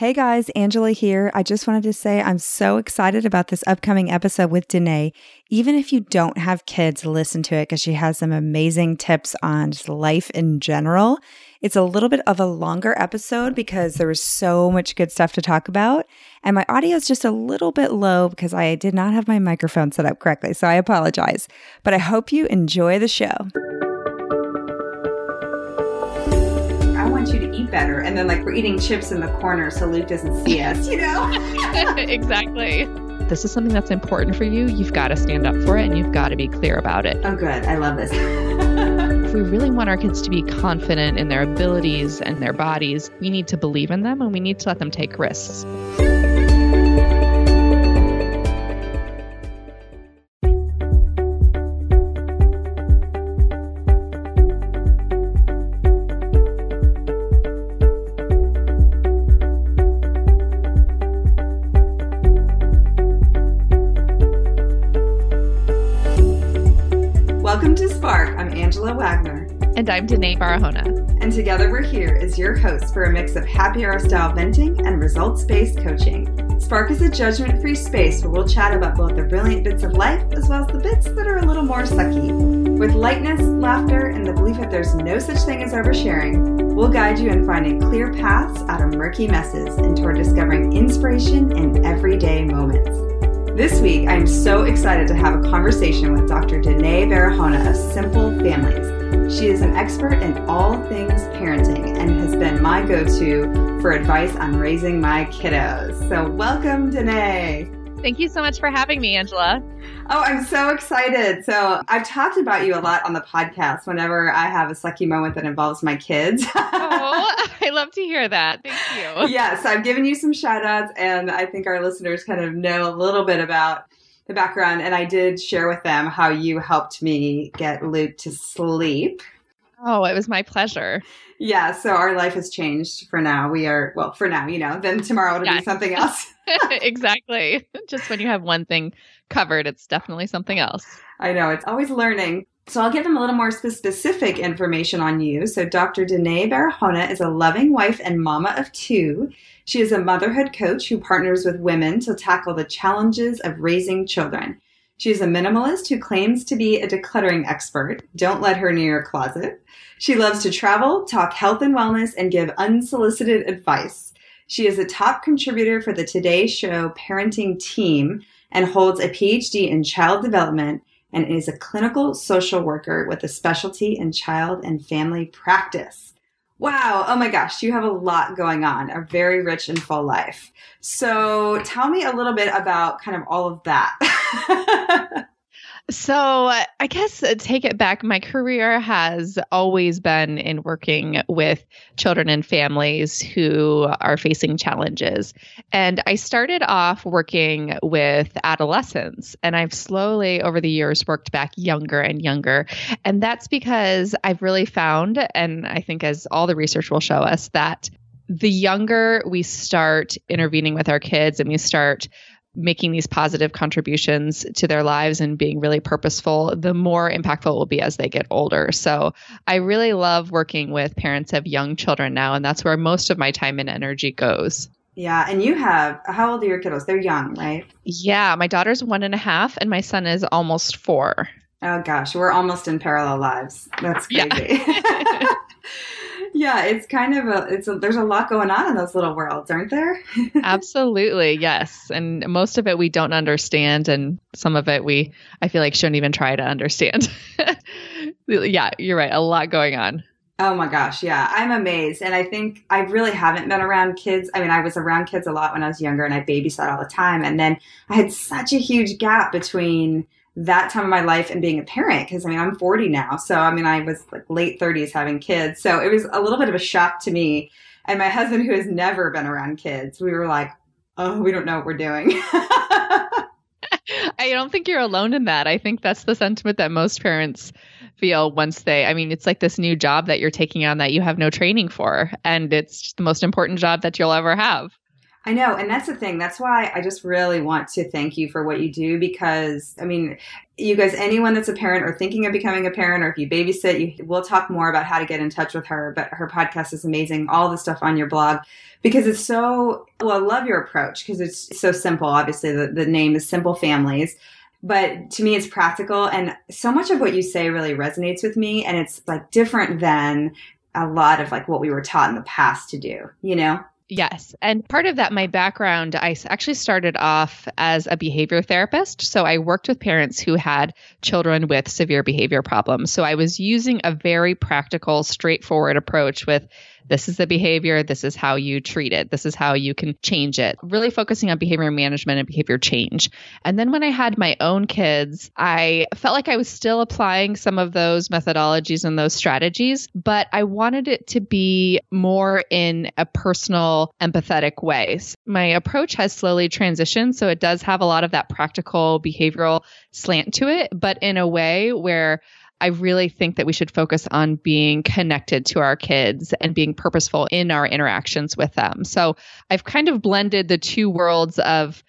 Hey guys, Angela here. I just wanted to say I'm so excited about this upcoming episode with Denaye. Even if you don't have kids, listen to it because she has some amazing tips on just life in general. It's a little bit of a longer episode because there was so much good stuff to talk about. And my audio is just a little bit low because I did not have my microphone set up correctly. So I apologize. But I hope you enjoy the show. Better. And then, like, we're eating chips in the corner so Luke doesn't see us, you know? exactly. This is something that's important for you. You've got to stand up for it and you've got to be clear about it. Oh, good. I love this. if we really want our kids to be confident in their abilities and their bodies, we need to believe in them and we need to let them take risks. And I'm Danae Barahona. And together we're here as your hosts for a mix of happy hour style venting and results based coaching. Spark is a judgment free space where we'll chat about both the brilliant bits of life as well as the bits that are a little more sucky. With lightness, laughter, and the belief that there's no such thing as oversharing, we'll guide you in finding clear paths out of murky messes and toward discovering inspiration in everyday moments. This week, I'm so excited to have a conversation with Dr. Denaye Barahona of Simple Families she is an expert in all things parenting and has been my go to for advice on raising my kiddos. So, welcome, Denaye. Thank you so much for having me, Angela. Oh, I'm so excited. So, I've talked about you a lot on the podcast whenever I have a sucky moment that involves my kids. oh, I love to hear that. Thank you. Yes, I've given you some shout outs, and I think our listeners kind of know a little bit about the background, and I did share with them how you helped me get Luke to sleep. Oh, it was my pleasure. Yeah, so our life has changed for now. We are, well, for now, you know, then tomorrow it'll yes. be something else. exactly. Just when you have one thing covered, it's definitely something else. I know, it's always learning. So I'll give them a little more specific information on you. So Dr. Denaye Barahona is a loving wife and mama of two. She is a motherhood coach who partners with women to tackle the challenges of raising children. She is a minimalist who claims to be a decluttering expert. Don't let her near your closet. She loves to travel, talk health and wellness, and give unsolicited advice. She is a top contributor for the Today Show parenting team and holds a PhD in child development and is a clinical social worker with a specialty in child and family practice. Wow. Oh my gosh. You have a lot going on, a very rich and full life. So tell me a little bit about kind of all of that. So, I guess uh, take it back. My career has always been in working with children and families who are facing challenges. And I started off working with adolescents, and I've slowly over the years worked back younger and younger. And that's because I've really found, and I think as all the research will show us, that the younger we start intervening with our kids and we start making these positive contributions to their lives and being really purposeful, the more impactful it will be as they get older. So I really love working with parents of young children now, and that's where most of my time and energy goes. Yeah, and you have how old are your kiddos? They're young, right? Yeah, my daughter's one and a half, and my son is almost four. Oh gosh, we're almost in parallel lives. That's crazy. Yeah. yeah, it's kind of a it's a, there's a lot going on in those little worlds, aren't there? Absolutely, yes. And most of it we don't understand and some of it we I feel like shouldn't even try to understand. yeah, you're right. A lot going on. Oh my gosh, yeah. I'm amazed. And I think I really haven't been around kids. I mean, I was around kids a lot when I was younger and I babysat all the time. And then I had such a huge gap between that time of my life and being a parent because I mean I'm 40 now so I mean I was like late 30s having kids so it was a little bit of a shock to me. And my husband who has never been around kids we were like oh we don't know what we're doing. I don't think you're alone in that. I think that's the sentiment that most parents feel once they I mean it's like this new job that you're taking on that you have no training for and it's the most important job that you'll ever have I know. And that's the thing. That's why I just really want to thank you for what you do because, I mean, you guys, anyone that's a parent or thinking of becoming a parent, or if you babysit, you, we'll talk more about how to get in touch with her. But her podcast is amazing. All the stuff on your blog because it's so, well, I love your approach because it's so simple. Obviously, the, the name is Simple Families but to me it's practical and so much of what you say really resonates with me and it's like different than a lot of like what we were taught in the past to do you know Yes. And part of that, my background, I actually started off as a behavior therapist. So I worked with parents who had children with severe behavior problems. So I was using a very practical, straightforward approach with this is the behavior. This is how you treat it. This is how you can change it. Really focusing on behavior management and behavior change. And then when I had my own kids, I felt like I was still applying some of those methodologies and those strategies, but I wanted it to be more in a personal, empathetic way. My approach has slowly transitioned. So it does have a lot of that practical behavioral slant to it, but in a way where I really think that we should focus on being connected to our kids and being purposeful in our interactions with them. So I've kind of blended the two worlds of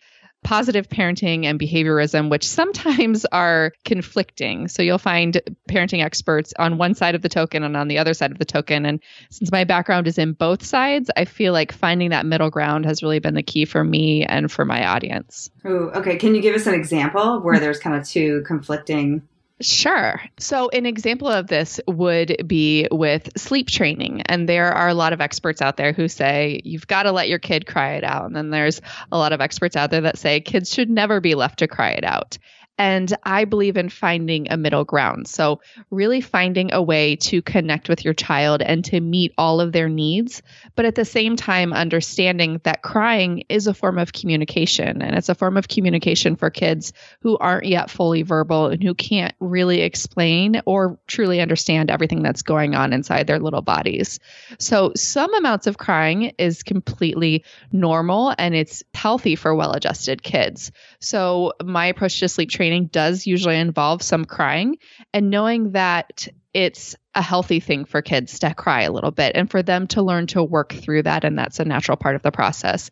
positive parenting and behaviorism, which sometimes are conflicting. So you'll find parenting experts on one side of the token and on the other side of the token. And since my background is in both sides, I feel like finding that middle ground has really been the key for me and for my audience. Oh, okay. Can you give us an example where there's kind of two conflicting Sure. So, an example of this would be with sleep training. And there are a lot of experts out there who say you've got to let your kid cry it out. And then there's a lot of experts out there that say kids should never be left to cry it out. And I believe in finding a middle ground. So, really finding a way to connect with your child and to meet all of their needs, but at the same time, understanding that crying is a form of communication. And it's a form of communication for kids who aren't yet fully verbal and who can't really explain or truly understand everything that's going on inside their little bodies. So, some amounts of crying is completely normal and it's healthy for well adjusted kids. So, my approach to sleep training does usually involve some crying and knowing that it's a healthy thing for kids to cry a little bit and for them to learn to work through that and that's a natural part of the process.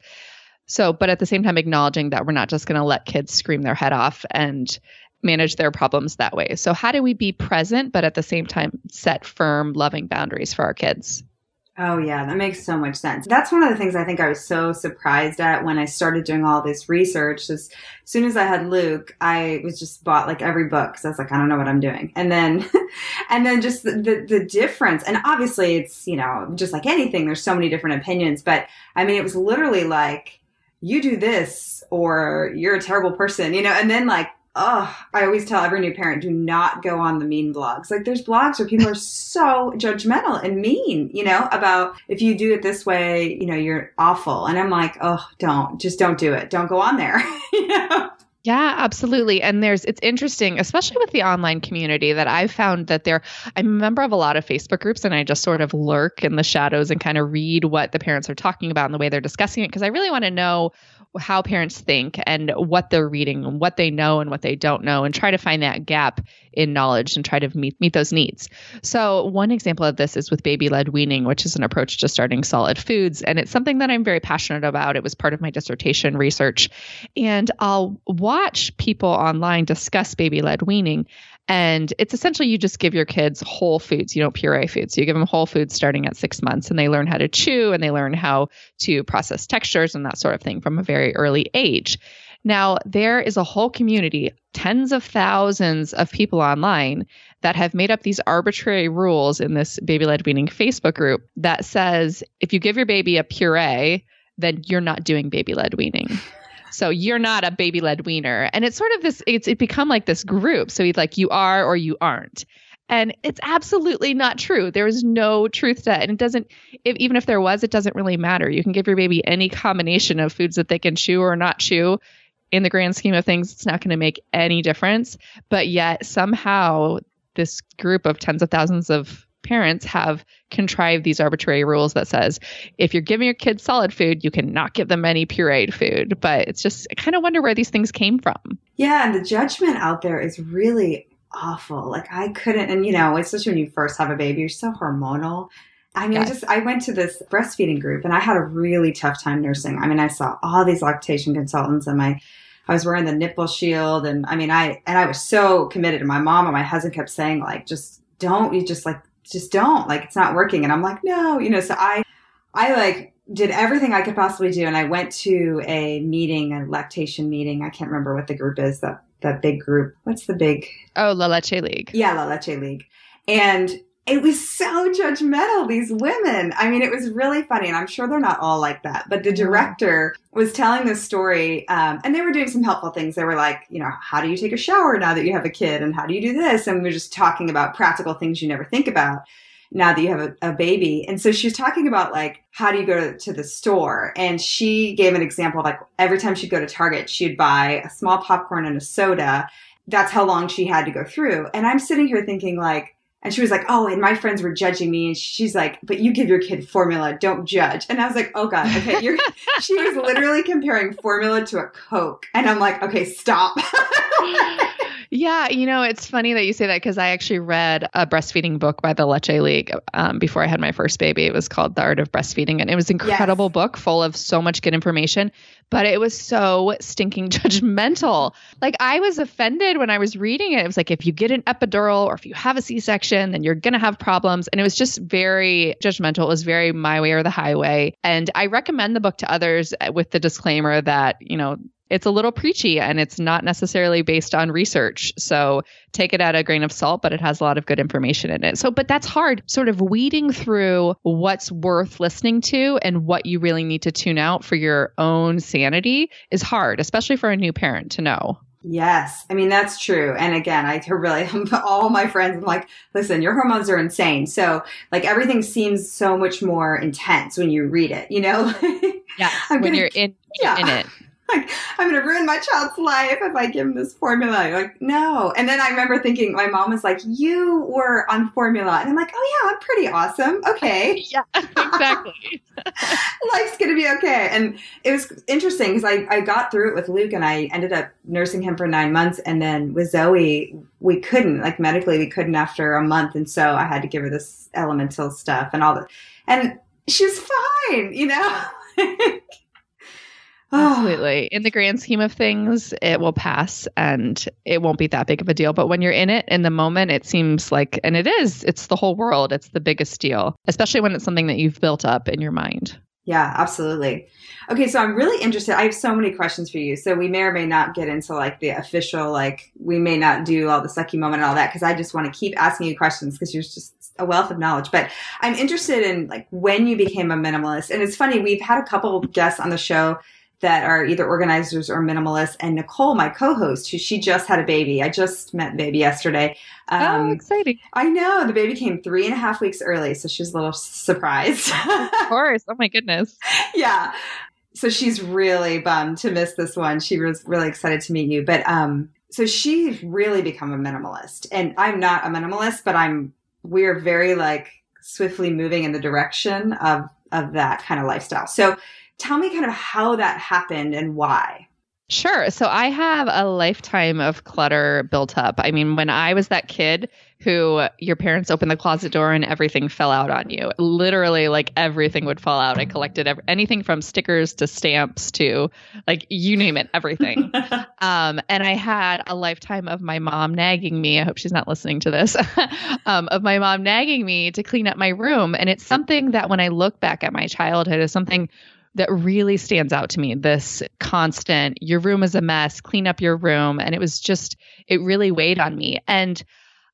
So, but at the same time acknowledging that we're not just going to let kids scream their head off and manage their problems that way. So, how do we be present but at the same time set firm loving boundaries for our kids? Oh, yeah, that makes so much sense. That's one of the things I think I was so surprised at when I started doing all this research. As soon as I had Luke, I was just bought like every book because I was like, I don't know what I'm doing. And then, and then just the, the, the difference. And obviously, it's, you know, just like anything, there's so many different opinions. But I mean, it was literally like, you do this or you're a terrible person, you know, and then like oh, I always tell every new parent, do not go on the mean blogs. Like there's blogs where people are so judgmental and mean, you know, about if you do it this way, you know, you're awful. And I'm like, oh, don't, just don't do it. Don't go on there. you know? Yeah, absolutely. And there's it's interesting, especially with the online community that I've found that there I'm a member of a lot of Facebook groups and I just sort of lurk in the shadows and kind of read what the parents are talking about and the way they're discussing it because I really want to know how parents think and what they're reading and what they know and what they don't know and try to find that gap in knowledge and try to meet, meet those needs. So, one example of this is with baby led weaning, which is an approach to starting solid foods. And it's something that I'm very passionate about. It was part of my dissertation research. And I'll watch people online discuss baby led weaning. And it's essentially you just give your kids whole foods. You don't puree foods. So you give them whole foods starting at six months and they learn how to chew and they learn how to process textures and that sort of thing from a very early age. Now, there is a whole community, tens of thousands of people online that have made up these arbitrary rules in this baby led weaning Facebook group that says if you give your baby a puree, then you're not doing baby led weaning. So you're not a baby led weaner. And it's sort of this, it's it become like this group. So he's like, you are or you aren't. And it's absolutely not true. There is no truth to that. And it doesn't, if, even if there was, it doesn't really matter. You can give your baby any combination of foods that they can chew or not chew. In the grand scheme of things, it's not going to make any difference. But yet, somehow, this group of tens of thousands of parents have contrived these arbitrary rules that says if you're giving your kids solid food, you cannot give them any pureed food. But it's just, I kind of wonder where these things came from. Yeah, and the judgment out there is really awful. Like I couldn't, and you know, especially when you first have a baby, you're so hormonal. I mean, yes. I just I went to this breastfeeding group and I had a really tough time nursing. I mean, I saw all these lactation consultants and my I was wearing the nipple shield and I mean I and I was so committed and my mom and my husband kept saying like just don't you just like just don't like it's not working and I'm like no, you know, so I I like did everything I could possibly do and I went to a meeting, a lactation meeting. I can't remember what the group is, that that big group. What's the big Oh, La Leche League. Yeah, La Leche League. And it was so judgmental, these women. I mean, it was really funny, and I'm sure they're not all like that. But the director was telling this story, um, and they were doing some helpful things. They were like, you know, how do you take a shower now that you have a kid, and how do you do this? And we are just talking about practical things you never think about now that you have a, a, baby. And so she was talking about like, how do you go to, to, the store? And she gave an example of like every time she'd go to Target, she'd buy a small popcorn and a soda. That's how long she had to go through. And I'm sitting here thinking like, and she was like, "Oh, and my friends were judging me." And she's like, "But you give your kid formula, don't judge." And I was like, "Oh God, okay." You're. she was literally comparing formula to a Coke, and I'm like, "Okay, stop." Yeah, you know, it's funny that you say that because I actually read a breastfeeding book by the Leche League um, before I had my first baby. It was called The Art of Breastfeeding, and it was an incredible yes. book full of so much good information, but it was so stinking judgmental. Like I was offended when I was reading it. It was like if you get an epidural or if you have a C-section, then you're gonna have problems, and it was just very judgmental. It was very my way or the highway, and I recommend the book to others with the disclaimer that you know it's a little preachy and it's not necessarily based on research. So take it at a grain of salt, but it has a lot of good information in it. So, but that's hard, sort of weeding through what's worth listening to and what you really need to tune out for your own sanity is hard, especially for a new parent to know. Yes. I mean, that's true. And again, I really, all my friends, I'm like, listen, your hormones are insane. So like everything seems so much more intense when you read it, you know? yeah. when gonna, you're in, yeah. in it like I'm gonna ruin my child's life if I give him this formula. like, no. And then I remember thinking, my mom was like, "You were on formula," and I'm like, "Oh yeah, I'm pretty awesome. Okay, yeah, exactly. Life's gonna be okay." And it was interesting because I I got through it with Luke, and I ended up nursing him for nine months, and then with Zoe, we couldn't like medically we couldn't after a month, and so I had to give her this elemental stuff and all that, and she's fine, you know. Absolutely. In the grand scheme of things, it will pass and it won't be that big of a deal. But when you're in it in the moment, it seems like, and it is, it's the whole world. It's the biggest deal, especially when it's something that you've built up in your mind. Yeah, absolutely. Okay, so I'm really interested. I have so many questions for you. So we may or may not get into like the official, like we may not do all the sucky moment and all that because I just want to keep asking you questions because you're just a wealth of knowledge. But I'm interested in like when you became a minimalist. And it's funny, we've had a couple guests on the show that are either organizers or minimalists. And Nicole, my co-host, who she just had a baby. I just met baby yesterday. Um, oh, exciting! I know the baby came three and a half weeks early, so she's a little surprised. of course! Oh my goodness! yeah. So she's really bummed to miss this one. She was really excited to meet you, but um, so she's really become a minimalist, and I'm not a minimalist, but I'm. We're very like swiftly moving in the direction of of that kind of lifestyle. So Tell me kind of how that happened and why. Sure. So I have a lifetime of clutter built up. I mean, when I was that kid who your parents opened the closet door and everything fell out on you, literally, like everything would fall out. I collected every, anything from stickers to stamps to like you name it, everything. um, and I had a lifetime of my mom nagging me. I hope she's not listening to this. um, of my mom nagging me to clean up my room. And it's something that when I look back at my childhood is something that really stands out to me this constant your room is a mess clean up your room and it was just it really weighed on me and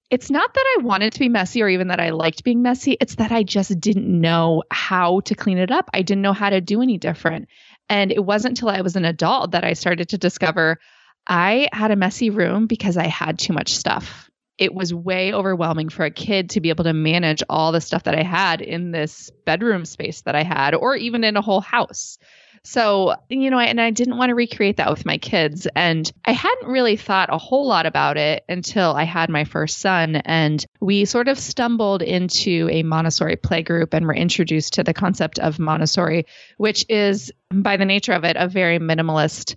it's not that I wanted to be messy or even that I liked being messy. It's that I just didn't know how to clean it up. I didn't know how to do any different. And it wasn't until I was an adult that I started to discover I had a messy room because I had too much stuff it was way overwhelming for a kid to be able to manage all the stuff that I had in this bedroom space that I had, or even in a whole house. So, you know, and I didn't want to recreate that with my kids. And I hadn't really thought a whole lot about it until I had my first son. And we sort of stumbled into a Montessori play group and were introduced to the concept of Montessori, which is, by the nature of it, a very minimalist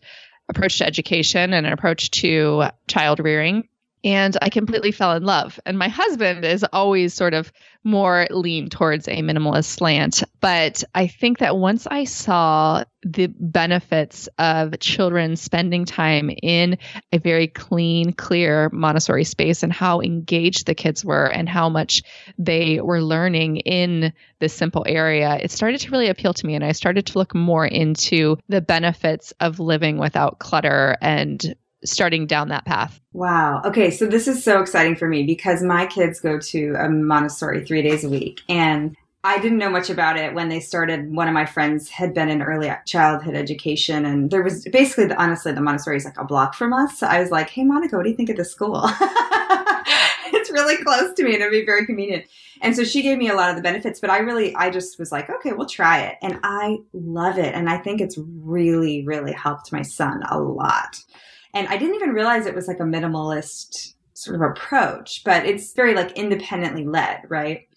approach to education and an approach to child rearing and I completely fell in love. And my husband is always sort of more lean towards a minimalist slant. But I think that once I saw the benefits of children spending time in a very clean, clear Montessori space and how engaged the kids were and how much they were learning in this simple area, it started to really appeal to me. And I started to look more into the benefits of living without clutter and starting down that path. Wow. Okay. So this is so exciting for me because my kids go to a Montessori three days a week. And I didn't know much about it when they started. One of my friends had been in early childhood education, and there was basically, the, honestly, the Montessori is like a block from us. So I was like, "Hey, Monica, what do you think of this school? it's really close to me, and it'd be very convenient." And so she gave me a lot of the benefits, but I really, I just was like, "Okay, we'll try it," and I love it, and I think it's really, really helped my son a lot. And I didn't even realize it was like a minimalist sort of approach, but it's very like independently led, right?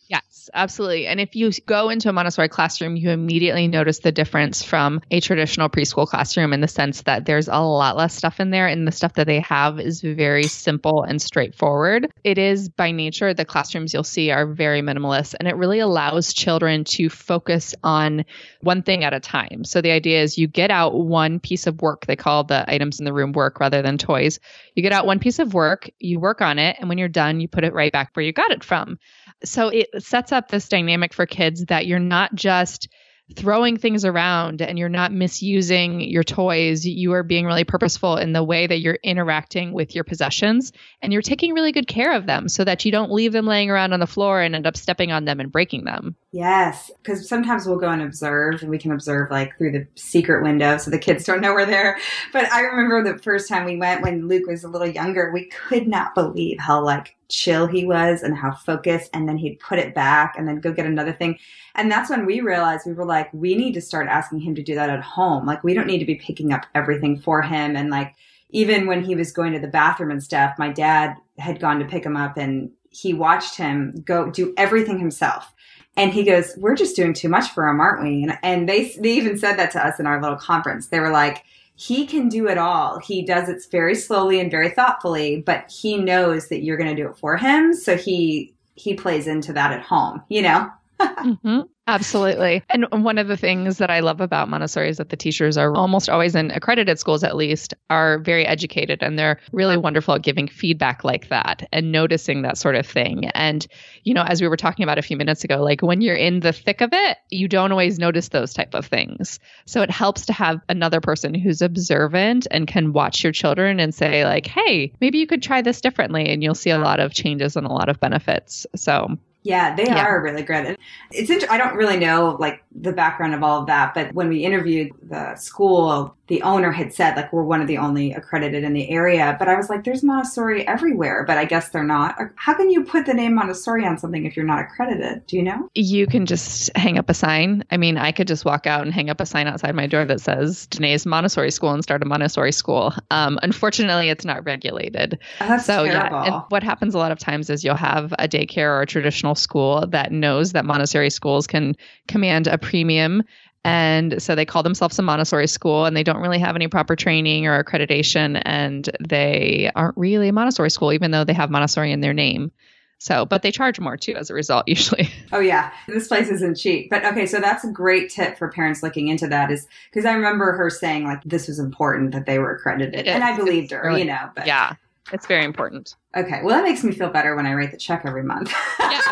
Absolutely. And if you go into a Montessori classroom, you immediately notice the difference from a traditional preschool classroom in the sense that there's a lot less stuff in there, and the stuff that they have is very simple and straightforward. It is by nature, the classrooms you'll see are very minimalist, and it really allows children to focus on one thing at a time. So the idea is you get out one piece of work, they call the items in the room work rather than toys. You get out one piece of work, you work on it, and when you're done, you put it right back where you got it from. So it sets up this dynamic for kids that you're not just throwing things around and you're not misusing your toys. You are being really purposeful in the way that you're interacting with your possessions and you're taking really good care of them so that you don't leave them laying around on the floor and end up stepping on them and breaking them. Yes, because sometimes we'll go and observe and we can observe like through the secret window so the kids don't know we're there. But I remember the first time we went when Luke was a little younger, we could not believe how like chill he was and how focused and then he'd put it back and then go get another thing and that's when we realized we were like, we need to start asking him to do that at home. Like, we don't need to be picking up everything for him. And like, even when he was going to the bathroom and stuff, my dad had gone to pick him up and he watched him go do everything himself. And he goes, we're just doing too much for him, aren't we? And, and they, they even said that to us in our little conference. They were like, he can do it all. He does it very slowly and very thoughtfully, but he knows that you're going to do it for him. So he, he plays into that at home, you know? Mm-hmm. Absolutely. And one of the things that I love about Montessori is that the teachers are almost always in accredited schools, at least, are very educated and they're really wonderful at giving feedback like that and noticing that sort of thing. And, you know, as we were talking about a few minutes ago, like when you're in the thick of it, you don't always notice those type of things. So it helps to have another person who's observant and can watch your children and say, like, hey, maybe you could try this differently. And you'll see a lot of changes and a lot of benefits. So yeah, they yeah. are really good. It's inter- I don't really know like the background of all of that, but when we interviewed the school, the owner had said like we're one of the only accredited in the area. But I was like, there's Montessori everywhere, but I guess they're not. How can you put the name Montessori on something if you're not accredited? Do you know? You can just hang up a sign. I mean, I could just walk out and hang up a sign outside my door that says Denaye's Montessori School and start a Montessori school. Um, unfortunately, it's not regulated. Oh, so terrible. yeah, and what happens a lot of times is you'll have a daycare or a traditional school that knows that Montessori schools can command a premium and so they call themselves a Montessori school and they don't really have any proper training or accreditation and they aren't really a Montessori school even though they have Montessori in their name. So, but they charge more too as a result usually. Oh yeah, this place isn't cheap. But okay, so that's a great tip for parents looking into that is because I remember her saying like this was important that they were accredited, and I believed her, really, you know. But yeah, it's very important. Okay. Well, that makes me feel better when I write the check every month. yeah,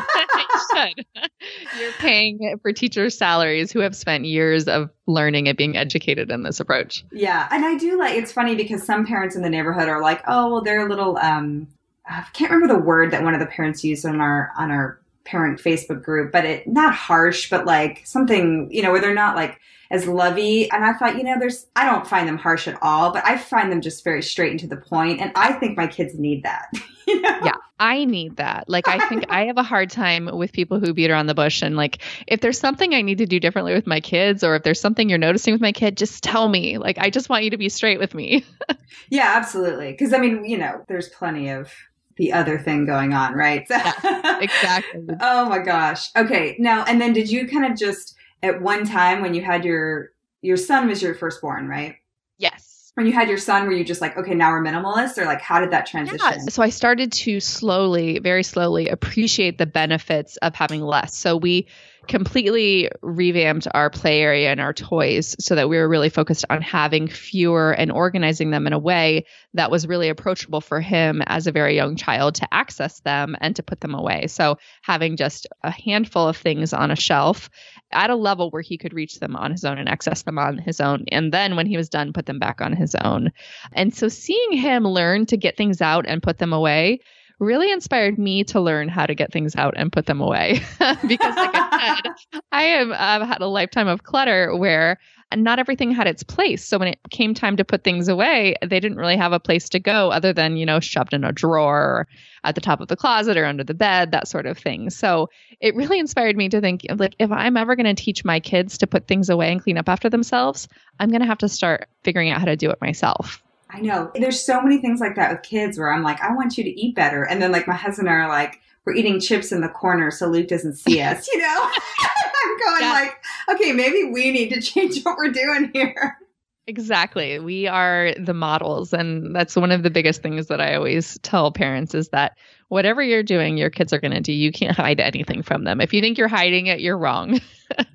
should. You're paying for teachers' salaries who have spent years of learning and being educated in this approach. Yeah. And I do like it's funny because some parents in the neighborhood are like, oh, well, they're a little, um, I can't remember the word that one of the parents used on our, on our parent Facebook group, but it, not harsh, but like something, you know, where they're not like, as lovey. And I thought, you know, there's, I don't find them harsh at all, but I find them just very straight and to the point. And I think my kids need that. you know? Yeah, I need that. Like, I think I have a hard time with people who beat around the bush. And like, if there's something I need to do differently with my kids, or if there's something you're noticing with my kid, just tell me. Like, I just want you to be straight with me. yeah, absolutely. Because I mean, you know, there's plenty of the other thing going on, right? yeah, exactly. oh my gosh. Okay. Now, and then did you kind of just, at one time when you had your your son was your firstborn, right? Yes. when you had your son were you just like okay now we're minimalists or like how did that transition yeah. so i started to slowly very slowly appreciate the benefits of having less so we completely revamped our play area and our toys so that we were really focused on having fewer and organizing them in a way that was really approachable for him as a very young child to access them and to put them away. So having just a handful of things on a shelf at a level where he could reach them on his own and access them on his own. And then when he was done, put them back on his own. And so seeing him learn to get things out and put them away really inspired me to learn how to get things out and put them away. because, like I said, I have I've had a lifetime of clutter where not everything had its place. So when it came time to put things away, they didn't really have a place to go other than, you know, shoved in a drawer at the top of the closet or under the bed, that sort of thing. So it really inspired me to think like if I'm ever going to teach my kids to put things away and clean up after themselves, I'm going to have to start figuring out how to do it myself. I know. There's so many things like that with kids where I'm like, I want you to eat better. And then like my husband and I are like, we're eating chips in the corner so Luke doesn't see us, you know? I'm going yeah. like, okay, maybe we need to change what we're doing here. Exactly. We are the models. And that's one of the biggest things that I always tell parents is that whatever you're doing, your kids are going to do. You can't hide anything from them. If you think you're hiding it, you're wrong.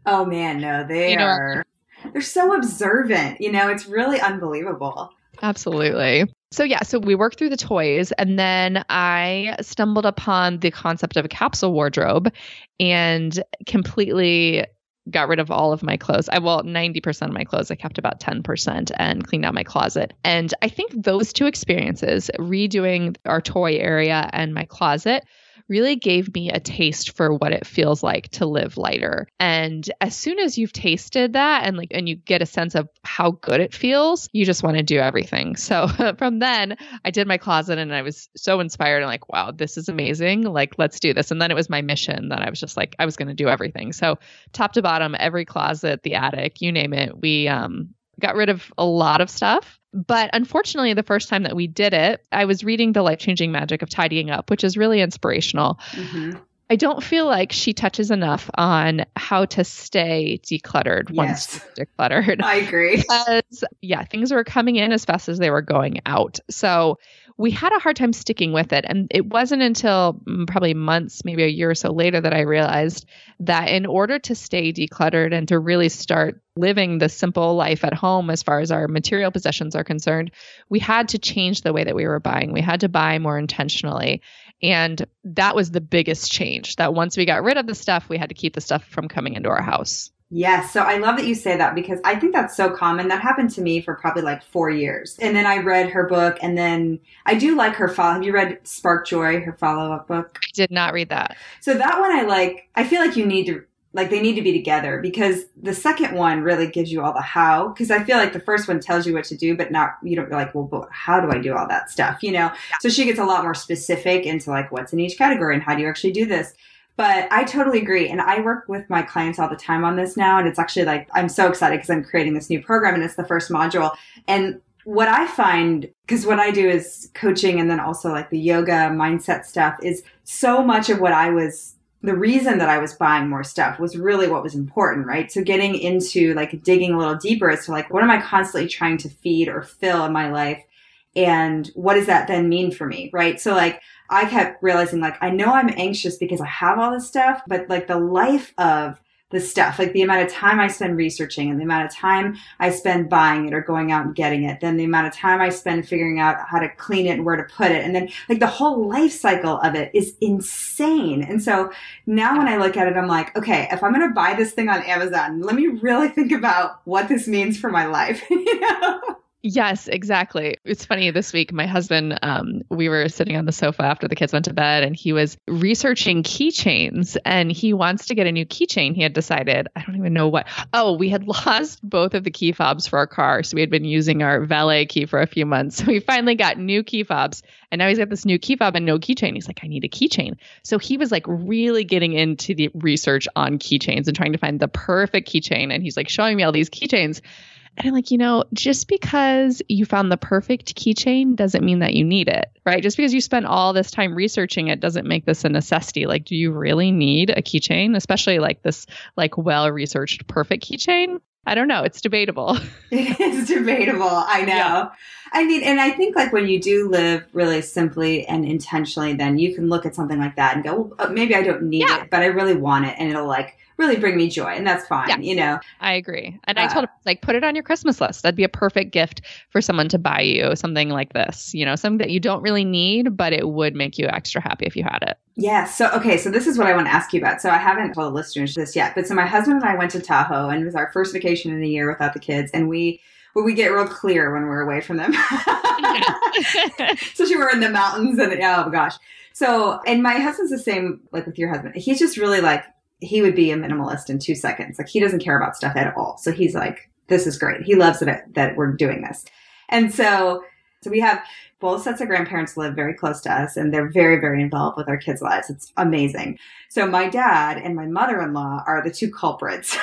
oh, man. No, they you know, are. They're so observant. You know, it's really unbelievable. Absolutely. So, yeah, so we worked through the toys, and then I stumbled upon the concept of a capsule wardrobe and completely got rid of all of my clothes. I well, 90% of my clothes. I kept about 10% and cleaned out my closet. And I think those two experiences, redoing our toy area and my closet, really gave me a taste for what it feels like to live lighter. And as soon as you've tasted that and like and you get a sense of how good it feels, you just want to do everything. So from then, I did my closet and I was so inspired and like, wow, this is amazing. Like, let's do this. And then it was my mission that I was just like, I was going to do everything. So top to bottom, every closet, the attic, you name it, we um got rid of a lot of stuff but unfortunately, the first time that we did it, I was reading The Life Changing Magic of Tidying Up, which is really inspirational. Mm-hmm. I don't feel like she touches enough on how to stay decluttered yes. once decluttered. I agree. Because, yeah, things were coming in as fast as they were going out. So we had a hard time sticking with it. And it wasn't until mm, probably months, maybe a year or so later, that I realized that in order to stay decluttered and to really start living the simple life at home as far as our material possessions are concerned, we had to change the way that we were buying. We had to buy more intentionally. And that was the biggest change that once we got rid of the stuff, we had to keep the stuff from coming into our house. Yes. So I love that you say that because I think that's so common. That happened to me for probably like four years. And then I read her book and then I do like her follow. Have you read Spark Joy, her follow up book? I did not read that. So that one I like, I feel like you need to, like they need to be together because the second one really gives you all the how. Cause I feel like the first one tells you what to do, but not, you don't be like, well, but how do I do all that stuff? You know? Yeah. So she gets a lot more specific into like what's in each category and how do you actually do this. But I totally agree. And I work with my clients all the time on this now. And it's actually like, I'm so excited because I'm creating this new program and it's the first module. And what I find, because what I do is coaching and then also like the yoga mindset stuff is so much of what I was, the reason that I was buying more stuff was really what was important, right? So getting into like digging a little deeper as to like, what am I constantly trying to feed or fill in my life? And what does that then mean for me, right? So like, I kept realizing like, I know I'm anxious because I have all this stuff, but like the life of the stuff, like the amount of time I spend researching and the amount of time I spend buying it or going out and getting it, then the amount of time I spend figuring out how to clean it and where to put it. And then like the whole life cycle of it is insane. And so now when I look at it, I'm like, okay, if I'm going to buy this thing on Amazon, let me really think about what this means for my life. you know? Yes, exactly. It's funny this week, my husband, um, we were sitting on the sofa after the kids went to bed and he was researching keychains and he wants to get a new keychain. He had decided, I don't even know what. Oh, we had lost both of the key fobs for our car. So we had been using our valet key for a few months. So we finally got new key fobs and now he's got this new key fob and no keychain. He's like, I need a keychain. So he was like really getting into the research on keychains and trying to find the perfect keychain. And he's like showing me all these keychains. And I'm like, you know, just because you found the perfect keychain doesn't mean that you need it, right? Just because you spent all this time researching it doesn't make this a necessity. Like, do you really need a keychain, especially like this, like well researched perfect keychain? I don't know. It's debatable. It is debatable. I know. Yeah. I mean, and I think like when you do live really simply and intentionally, then you can look at something like that and go, well, uh, maybe I don't need yeah. it, but I really want it. And it'll like really bring me joy and that's fine yeah, you know i agree and uh, i told him like put it on your christmas list that'd be a perfect gift for someone to buy you something like this you know something that you don't really need but it would make you extra happy if you had it yeah so okay so this is what i want to ask you about so i haven't told the listeners this yet but so my husband and i went to tahoe and it was our first vacation in a year without the kids and we well, we get real clear when we're away from them. Especially we're in the mountains and oh gosh. So, and my husband's the same, like with your husband. He's just really like, he would be a minimalist in two seconds. Like he doesn't care about stuff at all. So he's like, this is great. He loves that, that we're doing this. And so, so we have both sets of grandparents live very close to us and they're very, very involved with our kids' lives. It's amazing. So my dad and my mother-in-law are the two culprits.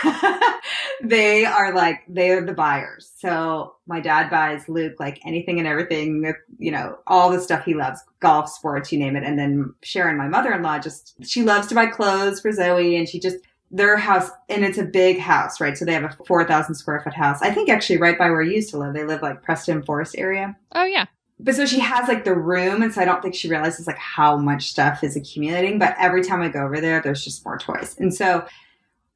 they are like, they are the buyers. So my dad buys Luke like anything and everything, uh, you know, all the stuff he loves, golf, sports, you name it. And then Sharon, my mother-in-law, just, she loves to buy clothes for Zoe and she just, their house, and it's a big house, right? So they have a 4,000 square foot house. I think actually right by where you used to live. They live like Preston Forest area. Oh, yeah but so she has like the room and so i don't think she realizes like how much stuff is accumulating but every time i go over there there's just more toys. And so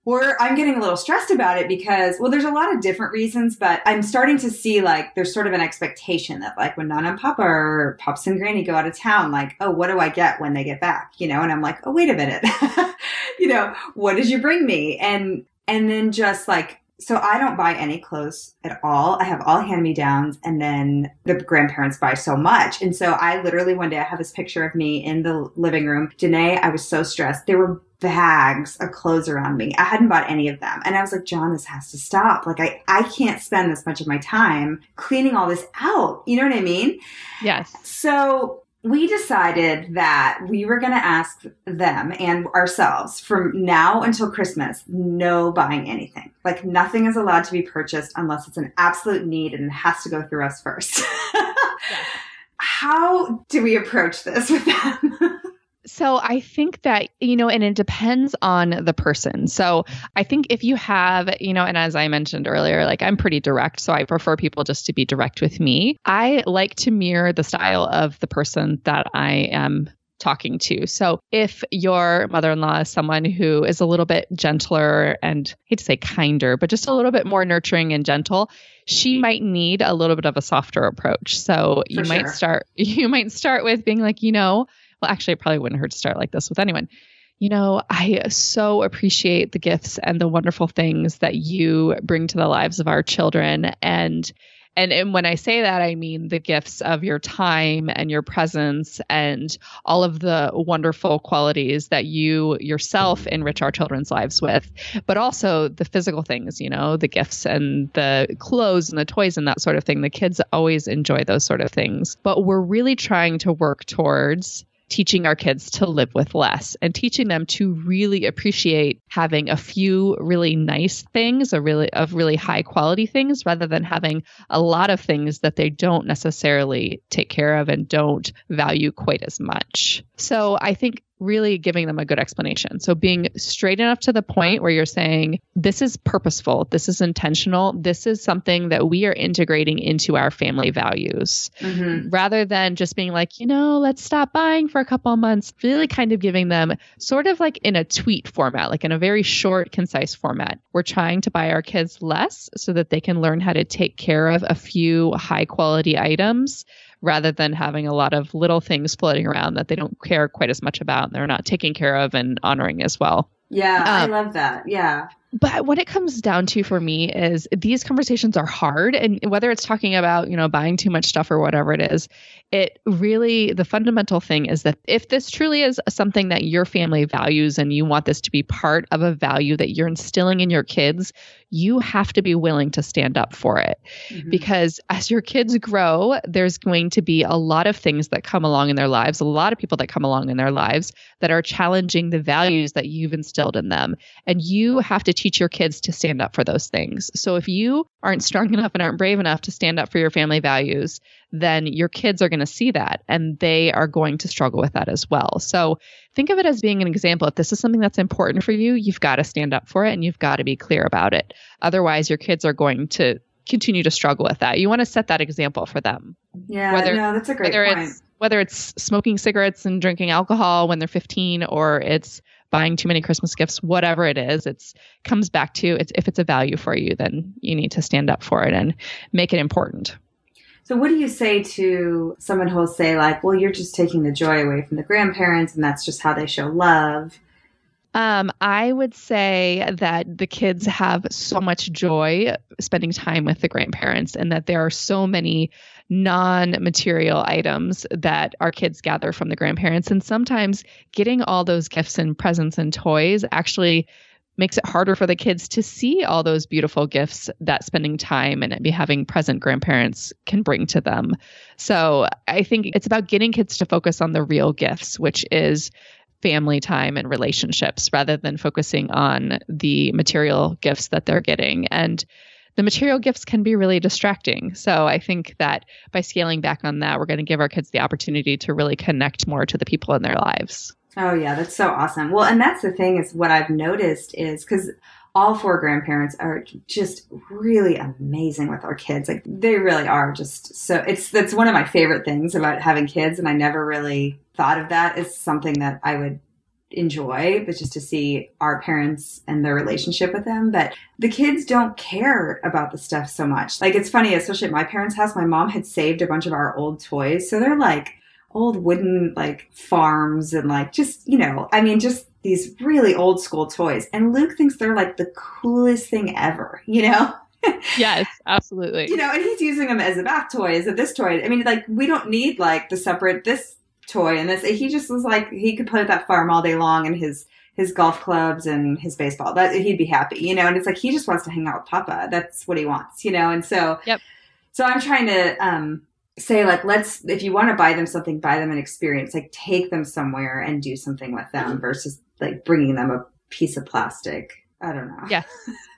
we're i'm getting a little stressed about it because well there's a lot of different reasons but i'm starting to see like there's sort of an expectation that like when nana and papa or pops and granny go out of town like oh what do i get when they get back? You know and i'm like oh wait a minute. You know what did you bring me? And and then just like so I don't buy any clothes at all. I have all hand me downs and then the grandparents buy so much. And so I literally one day I have this picture of me in the living room. Denaye, I was so stressed. There were bags of clothes around me. I hadn't bought any of them. And I was like, John, this has to stop. Like I, I can't spend this much of my time cleaning all this out. You know what I mean? Yes. So we decided that we were going to ask them and ourselves from now until Christmas, no buying anything. Like nothing is allowed to be purchased unless it's an absolute need and it has to go through us first. yeah. How do we approach this with them? So I think that, you know, and it depends on the person. So I think if you have, you know, and as I mentioned earlier, like I'm pretty direct. So I prefer people just to be direct with me. I like to mirror the style of the person that I am talking to. So if your mother-in-law is someone who is a little bit gentler and I hate to say kinder, but just a little bit more nurturing and gentle, she might need a little bit of a softer approach. So For you sure. might start you might start with being like, you know, well, actually, it probably wouldn't hurt to start like this with anyone. You know, I so appreciate the gifts and the wonderful things that you bring to the lives of our children. And and, and when I say that, I mean the gifts of your time and your presence and all of the wonderful qualities that you yourself enrich our children's lives with, but also the physical things, you know, the gifts and the clothes and the toys and that sort of thing. The kids always enjoy those sort of things. But we're really trying to work towards teaching our kids to live with less and teaching them to really appreciate having a few really nice things, a really of really high quality things rather than having a lot of things that they don't necessarily take care of and don't value quite as much. So I think really giving them a good explanation. So being straight enough to the point where you're saying, this is purposeful, this is intentional, this is something that we are integrating into our family values, mm-hmm. rather than just being like, you know, let's stop buying for a couple of months, really kind of giving them sort of like in a tweet format, like in a very short, concise format. We're trying to buy our kids less so that they can learn how to take care of a few high quality items rather than having a lot of little things floating around that they don't care quite as much about and they're not taking care of and honoring as well. Yeah, um, I love that. Yeah. But what it comes down to for me is these conversations are hard. And whether it's talking about, you know, buying too much stuff or whatever it is, it really, the fundamental thing is that if this truly is something that your family values and you want this to be part of a value that you're instilling in your kids, you have to be willing to stand up for it. Mm-hmm. Because as your kids grow, there's going to be a lot of things that come along in their lives, a lot of people that come along in their lives that are challenging the values that you've instilled in them. And you have to teach your kids to stand up for those things. So if you aren't strong enough and aren't brave enough to stand up for your family values, then your kids are going to see that and they are going to struggle with that as well. So think of it as being an example. If this is something that's important for you, you've got to stand up for it and you've got to be clear about it. Otherwise, your kids are going to continue to struggle with that. You want to set that example for them. Yeah, whether, no, that's a great whether point. It's, whether it's smoking cigarettes and drinking alcohol when they're 15 or it's buying too many Christmas gifts, whatever it is, it's comes back to it's if it's a value for you, then you need to stand up for it and make it important. So what do you say to someone who'll say like, well, you're just taking the joy away from the grandparents and that's just how they show love? Um, I would say that the kids have so much joy spending time with the grandparents, and that there are so many non material items that our kids gather from the grandparents. And sometimes getting all those gifts and presents and toys actually makes it harder for the kids to see all those beautiful gifts that spending time and be having present grandparents can bring to them. So I think it's about getting kids to focus on the real gifts, which is family time and relationships rather than focusing on the material gifts that they're getting. And the material gifts can be really distracting. So I think that by scaling back on that, we're going to give our kids the opportunity to really connect more to the people in their lives. Oh yeah, that's so awesome. Well, and that's the thing is what I've noticed is because all four grandparents are just really amazing with our kids. Like they really are just so it's that's one of my favorite things about having kids and I never really thought of that as something that I would enjoy, but just to see our parents and their relationship with them. But the kids don't care about the stuff so much. Like it's funny, especially at my parents' house, my mom had saved a bunch of our old toys. So they're like old wooden like farms and like just, you know, I mean, just these really old school toys. And Luke thinks they're like the coolest thing ever, you know? yes, absolutely. You know, and he's using them as a bath toy, as a this toy. I mean, like we don't need like the separate this toy and this. He just was like he could play with that farm all day long and his his golf clubs and his baseball that he'd be happy you know and it's like he just wants to hang out with papa. That's what he wants you know and so yep. so i'm trying to um say like let's if you want to buy them something buy them an experience like take them somewhere and do something with them versus like bringing them a piece of plastic. I don't know. Yes,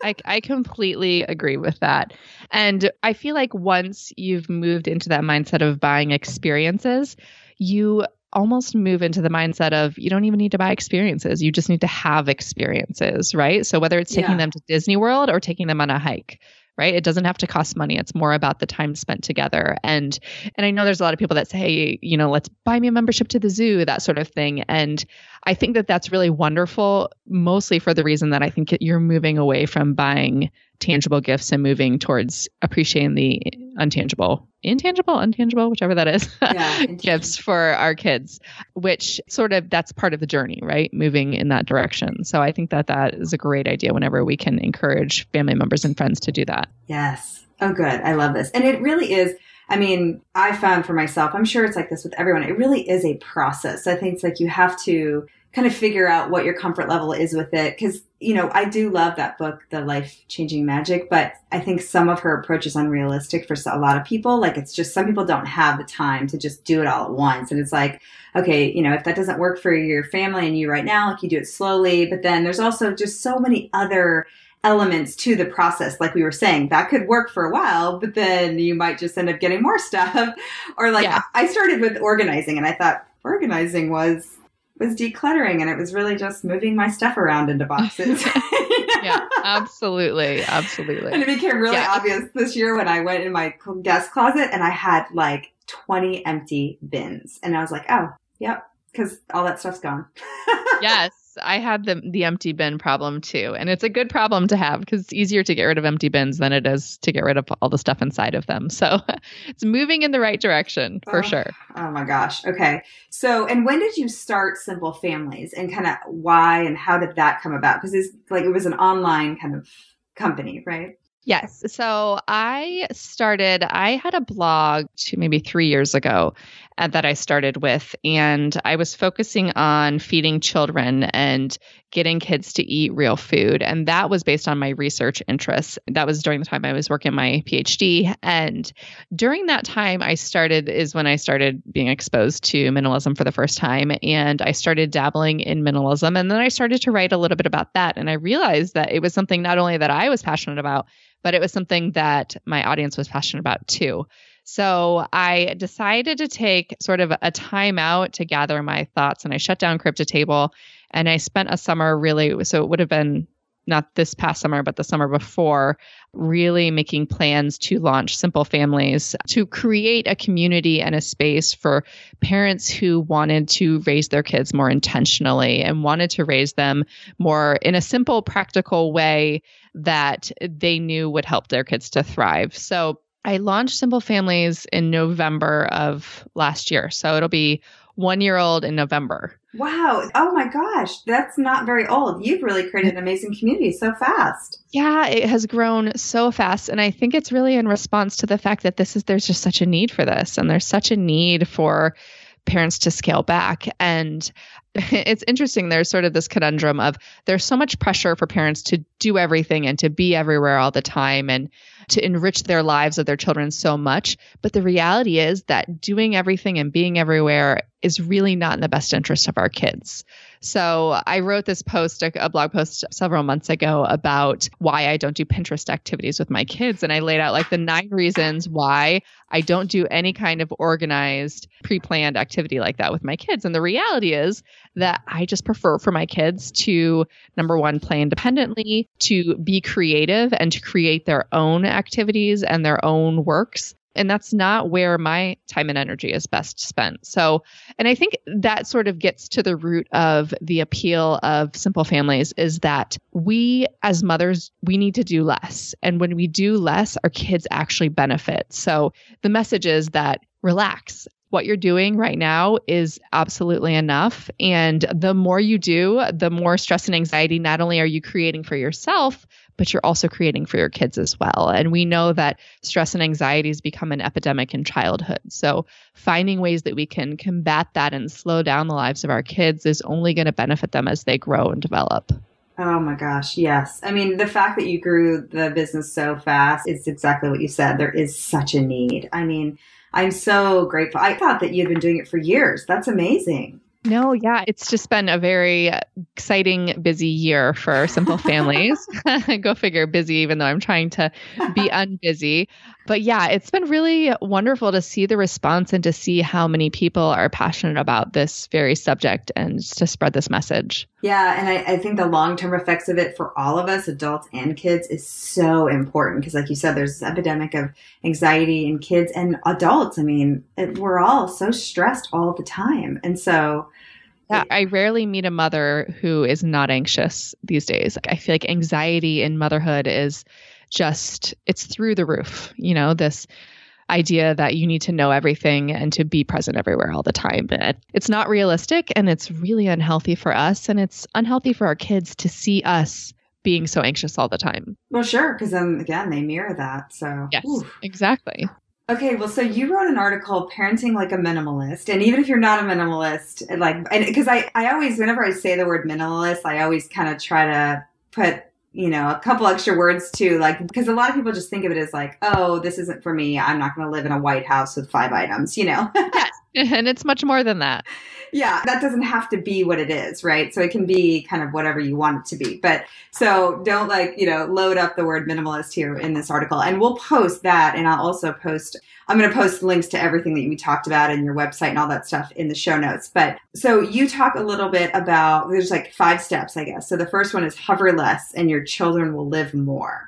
I, I completely agree with that. And I feel like once you've moved into that mindset of buying experiences, you almost move into the mindset of you don't even need to buy experiences. You just need to have experiences, right? So whether it's taking yeah. them to Disney World or taking them on a hike, right? It doesn't have to cost money. It's more about the time spent together. And and I know there's a lot of people that say, hey, you know, let's buy me a membership to the zoo, that sort of thing. And I think that that's really wonderful, mostly for the reason that I think you're moving away from buying tangible gifts and moving towards appreciating the untangible, intangible, untangible, whichever that is, yeah, gifts for our kids, which sort of that's part of the journey, right? Moving in that direction. So I think that that is a great idea whenever we can encourage family members and friends to do that. Yes. Oh, good. I love this. And it really is. I mean, I found for myself, I'm sure it's like this with everyone. It really is a process. I think it's like you have to kind of figure out what your comfort level is with it. Cause, you know, I do love that book, The Life Changing Magic, but I think some of her approach is unrealistic for a lot of people. Like it's just some people don't have the time to just do it all at once. And it's like, okay, you know, if that doesn't work for your family and you right now, like you do it slowly, but then there's also just so many other elements to the process like we were saying that could work for a while but then you might just end up getting more stuff or like yeah. i started with organizing and i thought organizing was was decluttering and it was really just moving my stuff around into boxes. yeah, absolutely. Absolutely. And it became really yeah. obvious this year when I went in my guest closet and I had like 20 empty bins. And I was like, oh, yep, because all that stuff's gone. yes. I had the the empty bin problem too, and it's a good problem to have because it's easier to get rid of empty bins than it is to get rid of all the stuff inside of them. So it's moving in the right direction for oh, sure. Oh my gosh. Okay. So, and when did you start Simple Families, and kind of why and how did that come about? Because it's like it was an online kind of company, right? Yes. So I started, I had a blog two, maybe three years ago uh, that I started with, and I was focusing on feeding children and getting kids to eat real food. And that was based on my research interests. That was during the time I was working my PhD. And during that time, I started, is when I started being exposed to minimalism for the first time. And I started dabbling in minimalism. And then I started to write a little bit about that. And I realized that it was something not only that I was passionate about, but it was something that my audience was passionate about too. So I decided to take sort of a time out to gather my thoughts and I shut down Cryptotable and I spent a summer really, so it would have been not this past summer, but the summer before, really making plans to launch Simple Families to create a community and a space for parents who wanted to raise their kids more intentionally and wanted to raise them more in a simple, practical way that they knew would help their kids to thrive. So I launched Simple Families in November of last year. So it'll be one year old in November. Wow. Oh my gosh. That's not very old. You've really created an amazing community so fast. Yeah, it has grown so fast. And I think it's really in response to the fact that this is, there's just such a need for this. And there's such a need for parents to scale back. And it's interesting. There's sort of this conundrum of there's so much pressure for parents to do everything and to be everywhere all the time and to enrich their lives of their children so much. But the reality is that doing everything and being everywhere is really not in the best interest of our kids. So I wrote this post, a, blog post several months ago about why I don't do Pinterest activities with my kids. And I laid out like the nine reasons why I don't do any kind of organized, pre planned activity like that with my kids. And the reality is that I just prefer for my kids to, number one, play independently, to be creative and to create their own activities and their own works and that's not where my time and energy is best spent. So, and I think that sort of gets to the root of the appeal of simple families is that we as mothers, we need to do less. And when we do less, our kids actually benefit. So the message is that relax what you're doing right now is absolutely enough. And the more you do, the more stress and anxiety not only are you creating for yourself, but you're also creating for your kids as well. And we know that stress and anxiety has become an epidemic in childhood. So finding ways that we can combat that and slow down the lives of our kids is only going to benefit them as they grow and develop. Oh my gosh, yes. I mean, the fact that you grew the business so fast is exactly what you said. There is such a need. I mean, I'm so grateful. I thought that you'd been doing it for years. That's amazing. No, yeah, it's just been a very exciting, busy year for simple families. Go figure, busy, even though I'm trying to be unbusy. But yeah, it's been really wonderful to see the response and to see how many people are passionate about this very subject and to spread this message. Yeah, and I, I think the long term effects of it for all of us, adults and kids, is so important because, like you said, there's this epidemic of anxiety in kids and adults. I mean, it, we're all so stressed all the time. And so, yeah, I rarely meet a mother who is not anxious these days. I feel like anxiety in motherhood is just it's through the roof. You know, this idea that you need to know everything and to be present everywhere all the time. But it's not realistic and it's really unhealthy for us and it's unhealthy for our kids to see us being so anxious all the time. Well, sure, because then again, they mirror that. So, yes, oof. exactly. Okay, well, so you wrote an article, Parenting Like a Minimalist. And even if you're not a minimalist, like, because I, I always, whenever I say the word minimalist, I always kind of try to put, you know, a couple extra words too, like, because a lot of people just think of it as like, oh, this isn't for me. I'm not going to live in a White House with five items, you know? yes. And it's much more than that yeah, that doesn't have to be what it is, right? So it can be kind of whatever you want it to be. But so don't like, you know, load up the word minimalist here in this article. And we'll post that. And I'll also post, I'm going to post links to everything that we talked about and your website and all that stuff in the show notes. But so you talk a little bit about, there's like five steps, I guess. So the first one is hover less and your children will live more.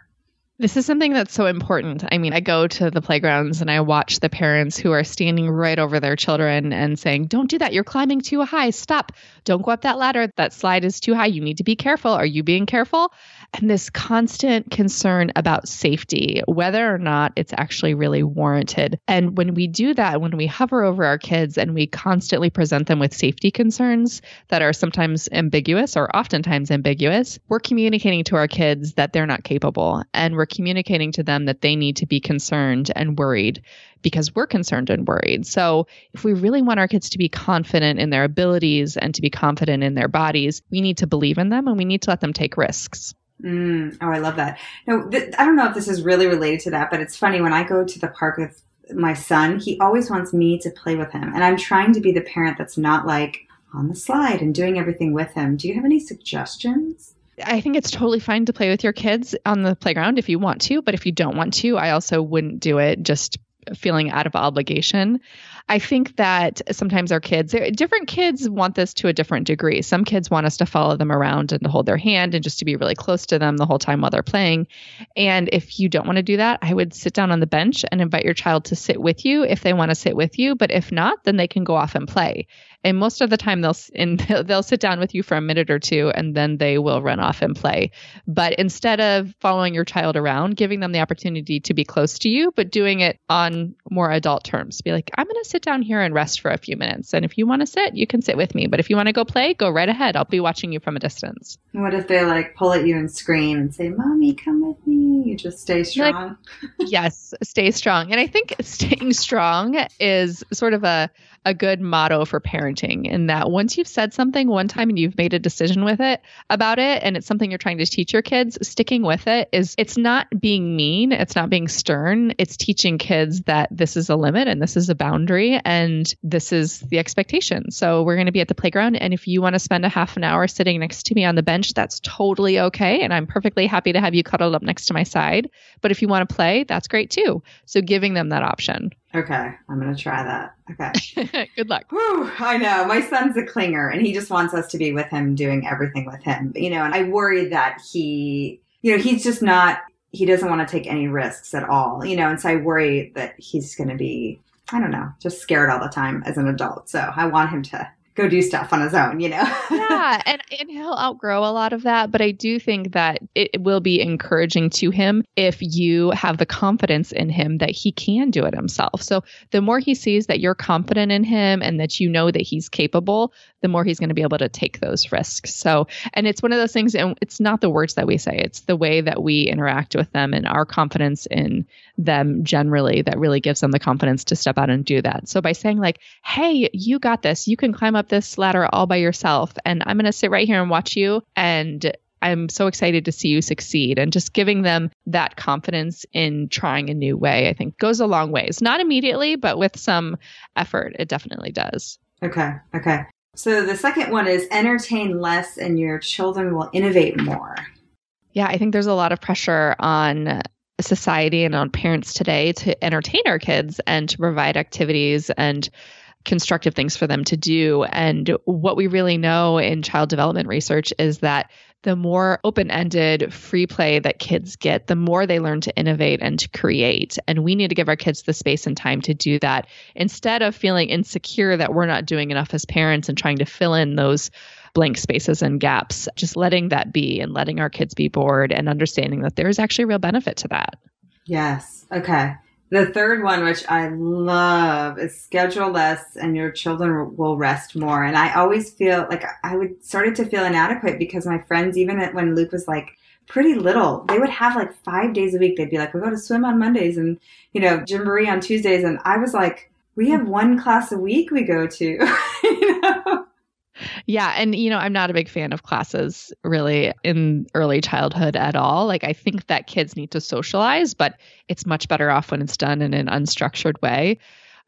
This is something that's so important. I mean, I go to the playgrounds and I watch the parents who are standing right over their children and saying, Don't do that. You're climbing too high. Stop. Don't go up that ladder. That slide is too high. You need to be careful. Are you being careful? And this constant concern about safety, whether or not it's actually really warranted. And when we do that, when we hover over our kids and we constantly present them with safety concerns that are sometimes ambiguous or oftentimes ambiguous, we're communicating to our kids that they're not capable. And we're communicating to them that they need to be concerned and worried because we're concerned and worried. So, if we really want our kids to be confident in their abilities and to be confident in their bodies, we need to believe in them and we need to let them take risks. Mm, oh, I love that. No, th- I don't know if this is really related to that, but it's funny when I go to the park with my son, he always wants me to play with him. And I'm trying to be the parent that's not like on the slide and doing everything with him. Do you have any suggestions? I think it's totally fine to play with your kids on the playground if you want to, but if you don't want to, I also wouldn't do it just feeling out of obligation. I think that sometimes our kids, different kids want this to a different degree. Some kids want us to follow them around and to hold their hand and just to be really close to them the whole time while they're playing. And if you don't want to do that, I would sit down on the bench and invite your child to sit with you if they want to sit with you. But if not, then they can go off and play and most of the time they'll and they'll sit down with you for a minute or two and then they will run off and play. But instead of following your child around giving them the opportunity to be close to you but doing it on more adult terms. Be like i'm going to sit down here and rest for a few minutes. And if you want to sit you can sit with me. But if you want to go play go right ahead. I'll be watching you from a distance. What if they like pull at you and scream and say mommy come with me. You just stay strong like, yes stay strong. And i think staying strong is sort of a a good motto for parenting in that once you've said something one time and you've made a decision with it about it and it's something you're trying to teach your kids, sticking with it is it's not being mean, it's not being stern, it's teaching kids that this is a limit and this is a boundary and this is the expectation. So we're going to be at the playground and if you want to spend a half an hour sitting next to me on the bench, that's totally okay and I'm perfectly happy to have you cuddled up next to my side. But if you want to play, that's great too. So giving them that option. Okay, I'm gonna try that. Okay. Good luck. Whew, I know. My son's a clinger and he just wants us to be with him, doing everything with him. You know, and I worry that he, you know, he's just not, he doesn't want to take any risks at all, you know, and so I worry that he's gonna be, I don't know, just scared all the time as an adult. So I want him to go do stuff on his own, you know? yeah. And, and he'll outgrow a lot of that. But I do think that it will be encouraging to him if you have the confidence in him that he can do it himself. So the more he sees that you're confident in him and that you know that he's capable, the more he's going to be able to take those risks. So, and it's one of those things, and it's not the words that we say, it's the way that we interact with them and our confidence in them generally that really gives them the confidence to step out and do that. So by saying, like, hey, you got this, you can climb up this ladder all by yourself, and I'm going to sit right here and watch you. And I'm so excited to see you succeed. And just giving them that confidence in trying a new way, I think goes a long ways. Not immediately, but with some effort, it definitely does. Okay. Okay. So the second one is entertain less and your children will innovate more. Yeah, I think there's a lot of pressure on society and on parents today to entertain our kids and to provide activities and constructive things for them to do. And what we really know in child development research is that the more open ended free play that kids get, the more they learn to innovate and to create. And we need to give our kids the space and time to do that instead of feeling insecure that we're not doing enough as parents and trying to fill in those blank spaces and gaps. Just letting that be and letting our kids be bored and understanding that there is actually real benefit to that. Yes. Okay. The third one, which I love, is schedule less and your children will rest more. And I always feel like I would started to feel inadequate because my friends, even when Luke was like pretty little, they would have like five days a week. They'd be like, we go to swim on Mondays and, you know, Gymboree on Tuesdays. And I was like, we have one class a week we go to, you know? Yeah. And, you know, I'm not a big fan of classes really in early childhood at all. Like, I think that kids need to socialize, but it's much better off when it's done in an unstructured way.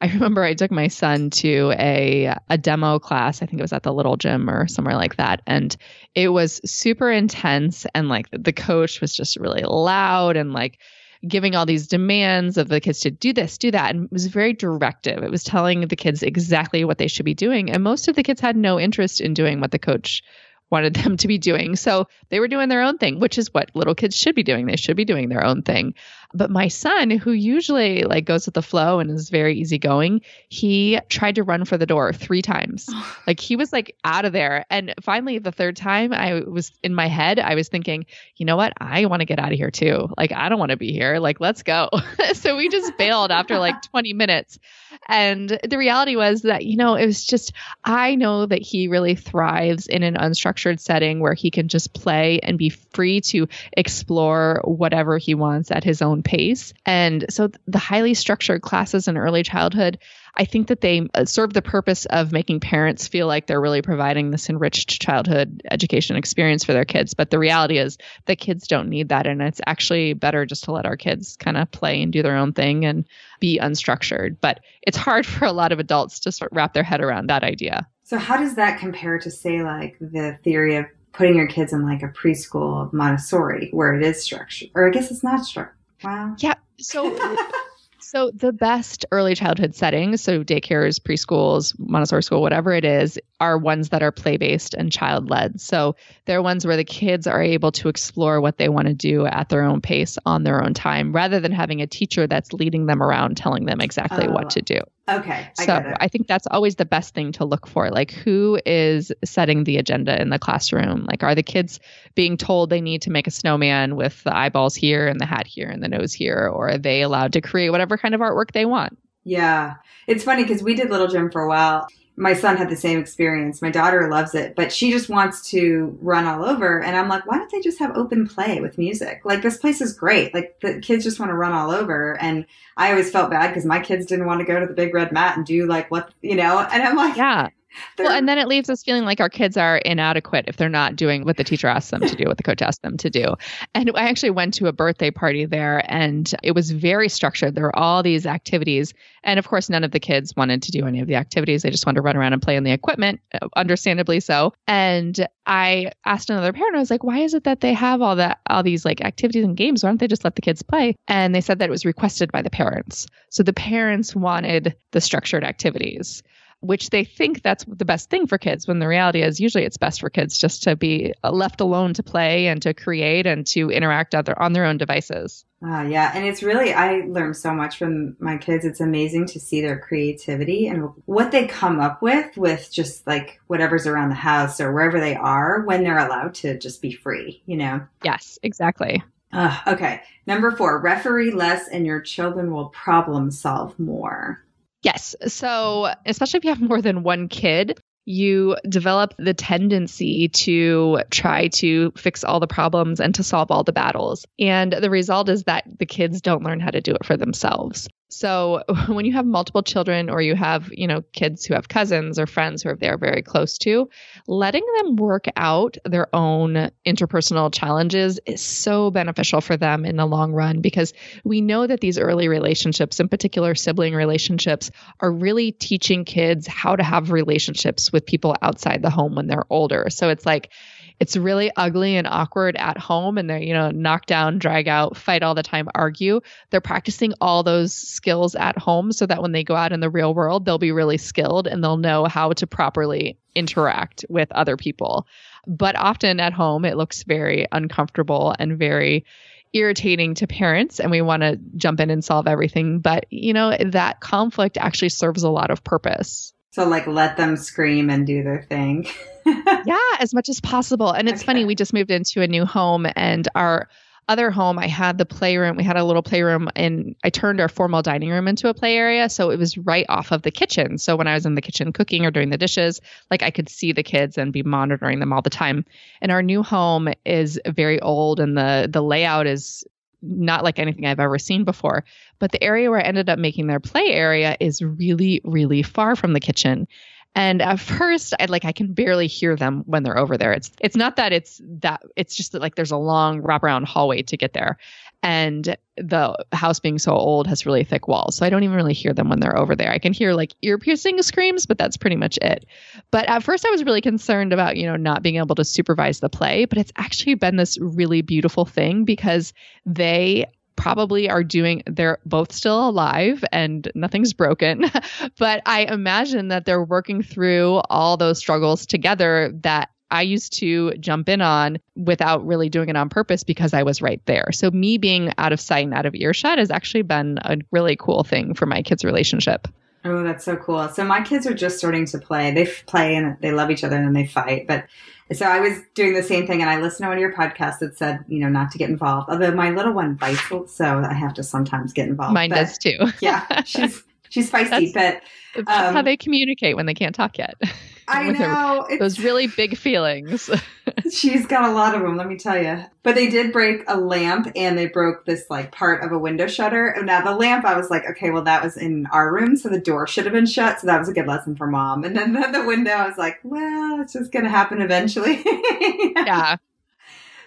I remember I took my son to a a demo class. I think it was at the little gym or somewhere like that, and it was super intense. And like the coach was just really loud and like giving all these demands of the kids to do this, do that. And it was very directive. It was telling the kids exactly what they should be doing. And most of the kids had no interest in doing what the coach wanted them to be doing. So they were doing their own thing, which is what little kids should be doing. They should be doing their own thing. But my son, who usually like goes with the flow and is very easygoing, he tried to run for the door three times. like he was like out of there. And finally, the third time, I was in my head, I was thinking, you know what? I want to get out of here too. Like, I don't want to be here. Like, let's go. so we just bailed after like 20 minutes. And the reality was that, you know, it was just, I know that he really thrives in an unstructured setting where he can just play and be free to explore whatever he wants at his own pace. And so the highly structured classes in early childhood, I think that they uh, serve the purpose of making parents feel like they're really providing this enriched childhood education experience for their kids. But the reality is that kids don't need that. And it's actually better just to let our kids kind of play and do their own thing and be unstructured. But it's hard for a lot of adults to sort of wrap their head around that idea. So, how does that compare to, say, like the theory of putting your kids in like a preschool Montessori where it is structured? Or I guess it's not structured. Wow. Yeah. So So the best early childhood settings, so daycares, preschools, Montessori school, whatever it is, are ones that are play-based and child-led. So they're ones where the kids are able to explore what they want to do at their own pace on their own time, rather than having a teacher that's leading them around telling them exactly oh, what to do. Okay. I so I think that's always the best thing to look for. Like who is setting the agenda in the classroom? Like are the kids being told they need to make a snowman with the eyeballs here and the hat here and the nose here or are they allowed to create whatever kind of artwork they want? Yeah. It's funny because we did Little Gym for a while my son had the same experience. My daughter loves it, but she just wants to run all over. And I'm like, why don't they just have open play with music? Like, this place is great. Like, the kids just want to run all over. And I always felt bad because my kids didn't want to go to the big red mat and do like what, you know, and I'm like, yeah. Well, and then it leaves us feeling like our kids are inadequate if they're not doing what the teacher asked them to do, what the coach asked them to do. And I actually went to a birthday party there and it was very structured. There were all these activities. And of course, none of the kids wanted to do any of the activities. They just wanted to run around and play on the equipment, uh, understandably so. And I asked another parent, I was like, why is it that they have all that, all these like activities and games? Why don't they just let the kids play? And they said that it was requested by the parents. So the parents wanted the structured activities which they think that's the best thing for kids when the reality is usually it's best for kids just to be left alone to play and to create and to interact other on their own devices. Uh, yeah, and it's really I learned so much from my kids. It's amazing to see their creativity and what they come up with with just like whatever's around the house or wherever they are when they're allowed to just be free, you know. Yes, exactly. Uh, okay. Number 4, referee less and your children will problem solve more. Yes. So, especially if you have more than one kid, you develop the tendency to try to fix all the problems and to solve all the battles. And the result is that the kids don't learn how to do it for themselves. So when you have multiple children or you have, you know, kids who have cousins or friends who they're very close to, letting them work out their own interpersonal challenges is so beneficial for them in the long run because we know that these early relationships, in particular sibling relationships, are really teaching kids how to have relationships with people outside the home when they're older. So it's like it's really ugly and awkward at home and they're, you know, knock down, drag out, fight all the time, argue. They're practicing all those skills at home so that when they go out in the real world, they'll be really skilled and they'll know how to properly interact with other people. But often at home, it looks very uncomfortable and very irritating to parents and we want to jump in and solve everything. But, you know, that conflict actually serves a lot of purpose. So, like, let them scream and do their thing. yeah, as much as possible. And it's okay. funny, we just moved into a new home, and our other home, I had the playroom. We had a little playroom, and I turned our formal dining room into a play area. So it was right off of the kitchen. So when I was in the kitchen cooking or doing the dishes, like I could see the kids and be monitoring them all the time. And our new home is very old, and the the layout is not like anything I've ever seen before. But the area where I ended up making their play area is really, really far from the kitchen. And at first, I like I can barely hear them when they're over there. It's it's not that it's that it's just that like there's a long wraparound hallway to get there, and the house being so old has really thick walls, so I don't even really hear them when they're over there. I can hear like ear piercing screams, but that's pretty much it. But at first, I was really concerned about you know not being able to supervise the play, but it's actually been this really beautiful thing because they probably are doing they're both still alive and nothing's broken but i imagine that they're working through all those struggles together that I used to jump in on without really doing it on purpose because I was right there. So me being out of sight and out of earshot has actually been a really cool thing for my kids' relationship. Oh, that's so cool. So my kids are just starting to play. They play and they love each other and then they fight. But so I was doing the same thing and I listened to one of your podcasts that said, you know, not to get involved. Although my little one bites, so I have to sometimes get involved. Mine but, does too. yeah, she's she's feisty, that's, but that's um, how they communicate when they can't talk yet. I know those really big feelings. she's got a lot of them, let me tell you. But they did break a lamp, and they broke this like part of a window shutter. Now the lamp, I was like, okay, well that was in our room, so the door should have been shut. So that was a good lesson for mom. And then the, the window, I was like, well, it's just going to happen eventually. yeah.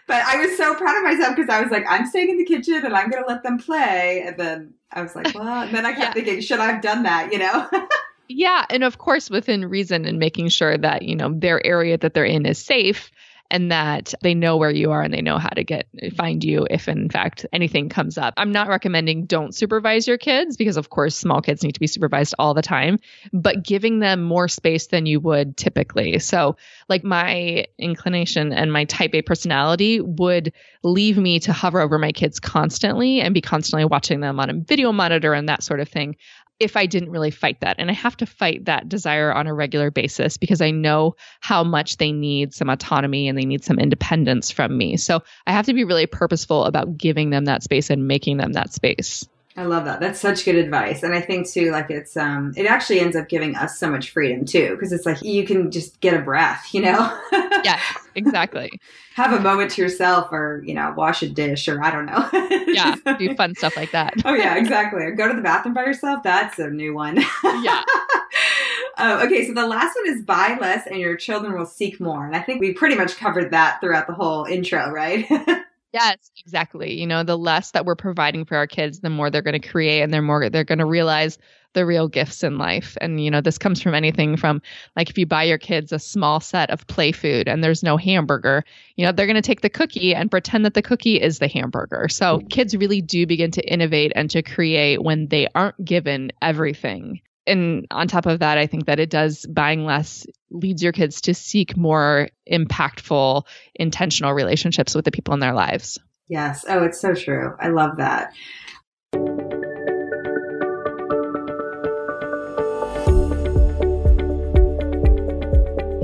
But I was so proud of myself because I was like, I'm staying in the kitchen and I'm going to let them play. And then I was like, well, and then I kept yeah. thinking, should I have done that? You know? Yeah, and of course within reason and making sure that, you know, their area that they're in is safe and that they know where you are and they know how to get find you if in fact anything comes up. I'm not recommending don't supervise your kids because of course small kids need to be supervised all the time, but giving them more space than you would typically. So, like my inclination and my type A personality would leave me to hover over my kids constantly and be constantly watching them on a video monitor and that sort of thing if I didn't really fight that. And I have to fight that desire on a regular basis because I know how much they need some autonomy and they need some independence from me. So I have to be really purposeful about giving them that space and making them that space. I love that. That's such good advice. And I think too, like it's, um, it actually ends up giving us so much freedom too, because it's like you can just get a breath, you know? yeah, exactly. Have a moment to yourself or, you know, wash a dish or I don't know. yeah, do fun stuff like that. oh, yeah, exactly. Or go to the bathroom by yourself. That's a new one. yeah. Um, okay, so the last one is buy less and your children will seek more. And I think we pretty much covered that throughout the whole intro, right? Yes, exactly. You know, the less that we're providing for our kids, the more they're going to create and they're more they're going to realize the real gifts in life. And you know, this comes from anything from like if you buy your kids a small set of play food and there's no hamburger, you know, they're going to take the cookie and pretend that the cookie is the hamburger. So kids really do begin to innovate and to create when they aren't given everything and on top of that, I think that it does buying less leads your kids to seek more impactful, intentional relationships with the people in their lives. Yes. Oh, it's so true. I love that.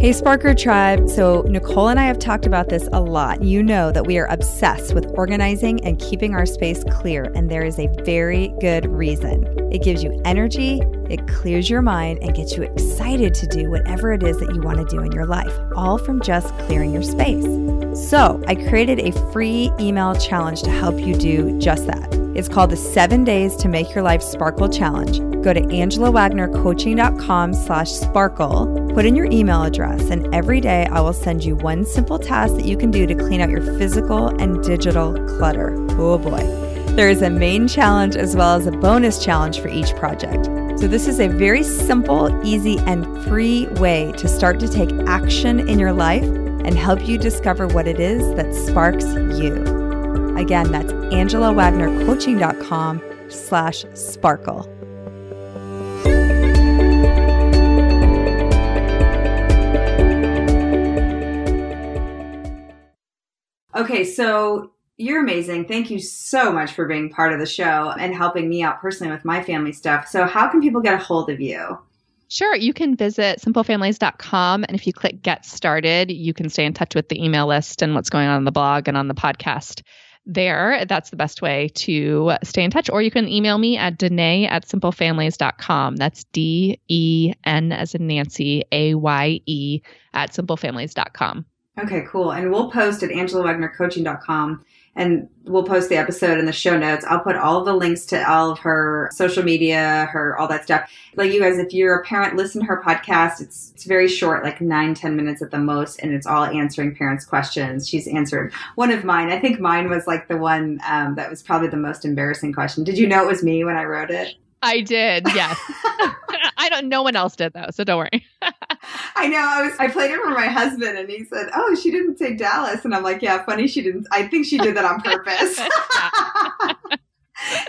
Hey, Sparker Tribe. So, Nicole and I have talked about this a lot. You know that we are obsessed with organizing and keeping our space clear, and there is a very good reason. It gives you energy, it clears your mind, and gets you excited to do whatever it is that you want to do in your life, all from just clearing your space. So, I created a free email challenge to help you do just that. It's called the Seven Days to Make Your Life Sparkle Challenge. Go to angelawagnercoaching.com slash sparkle, put in your email address, and every day I will send you one simple task that you can do to clean out your physical and digital clutter. Oh boy. There is a main challenge as well as a bonus challenge for each project. So, this is a very simple, easy, and free way to start to take action in your life and help you discover what it is that sparks you. Again, that's angelawagnercoaching.com slash sparkle. Okay, so you're amazing. Thank you so much for being part of the show and helping me out personally with my family stuff. So, how can people get a hold of you? Sure. You can visit simplefamilies.com. And if you click get started, you can stay in touch with the email list and what's going on in the blog and on the podcast there. That's the best way to stay in touch. Or you can email me at Denaye at simplefamilies.com. That's D E N as in Nancy, A Y E at simplefamilies.com. Okay, cool. And we'll post at angelawagnercoaching.com and we'll post the episode in the show notes. I'll put all the links to all of her social media, her all that stuff. Like you guys, if you're a parent, listen to her podcast. It's it's very short, like nine ten minutes at the most, and it's all answering parents' questions. She's answered one of mine. I think mine was like the one um, that was probably the most embarrassing question. Did you know it was me when I wrote it? I did, yes. I don't. No one else did though, so don't worry. I know. I was. I played it for my husband, and he said, "Oh, she didn't say Dallas," and I'm like, "Yeah, funny. She didn't. I think she did that on purpose."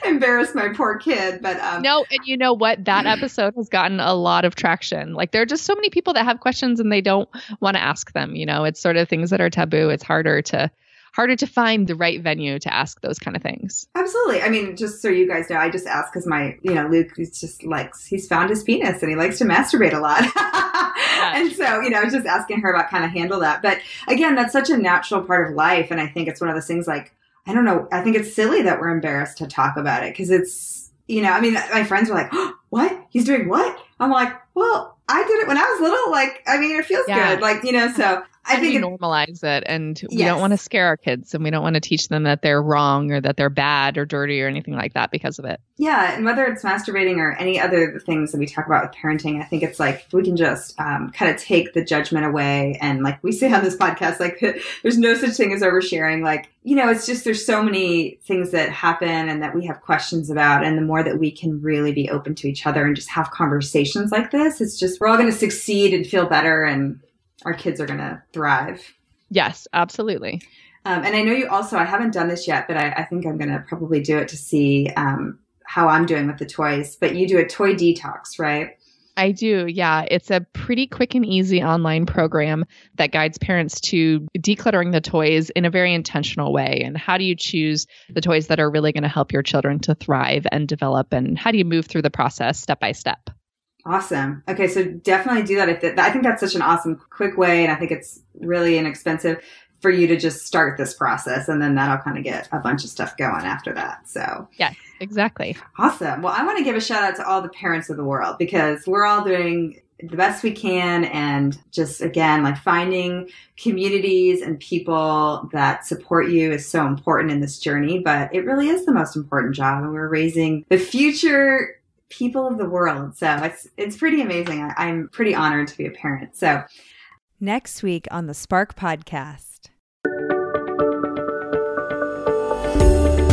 embarrass my poor kid. But um, no, and you know what? That episode has gotten a lot of traction. Like there are just so many people that have questions and they don't want to ask them. You know, it's sort of things that are taboo. It's harder to harder to find the right venue to ask those kind of things. Absolutely. I mean, just so you guys know, I just ask because my, you know, Luke is just likes, he's found his penis and he likes to masturbate a lot. and so, you know, I was just asking her about kind of handle that. But again, that's such a natural part of life. And I think it's one of those things like, I don't know, I think it's silly that we're embarrassed to talk about it because it's, you know, I mean, my friends were like, oh, what? He's doing what? I'm like, well, I did it when I was little. Like, I mean, it feels yeah. good. Like, you know, so I think we normalize it, and we yes. don't want to scare our kids, and we don't want to teach them that they're wrong or that they're bad or dirty or anything like that because of it. Yeah, and whether it's masturbating or any other things that we talk about with parenting, I think it's like we can just um, kind of take the judgment away, and like we say on this podcast, like there's no such thing as oversharing. Like you know, it's just there's so many things that happen and that we have questions about, and the more that we can really be open to each other and just have conversations like this, it's just we're all going to succeed and feel better and our kids are going to thrive. Yes, absolutely. Um, and I know you also, I haven't done this yet, but I, I think I'm going to probably do it to see um, how I'm doing with the toys. But you do a toy detox, right? I do, yeah. It's a pretty quick and easy online program that guides parents to decluttering the toys in a very intentional way. And how do you choose the toys that are really going to help your children to thrive and develop? And how do you move through the process step by step? Awesome. Okay, so definitely do that. If it, I think that's such an awesome, quick way, and I think it's really inexpensive for you to just start this process, and then that'll kind of get a bunch of stuff going after that. So yeah, exactly. Awesome. Well, I want to give a shout out to all the parents of the world because we're all doing the best we can and just again like finding communities and people that support you is so important in this journey but it really is the most important job and we're raising the future people of the world. So it's it's pretty amazing. I, I'm pretty honored to be a parent. So next week on the Spark Podcast.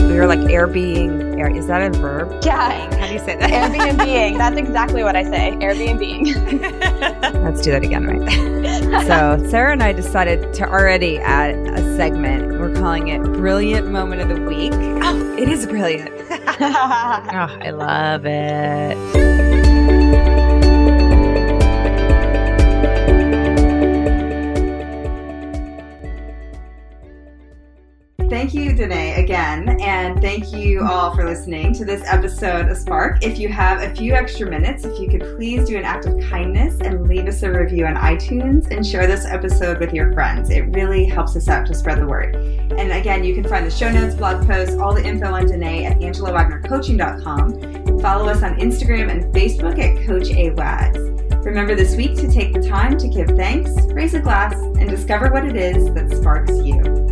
We were like Airbnb. Air, is that a verb? Yeah. How do you say that? Airbnb. That's exactly what I say. Airbnb. Let's do that again, right? so Sarah and I decided to already add a segment. We're calling it Brilliant Moment of the Week. Oh, it is brilliant. oh, I love it. Thank you, Denaye, again. And thank you all for listening to this episode of Spark. If you have a few extra minutes, if you could please do an act of kindness and leave us a review on iTunes and share this episode with your friends. It really helps us out to spread the word. And again, you can find the show notes, blog posts, all the info on Denaye at angelawagnercoaching.com. Follow us on Instagram and Facebook at Coach A. Remember this week to take the time to give thanks, raise a glass, and discover what it is that sparks you.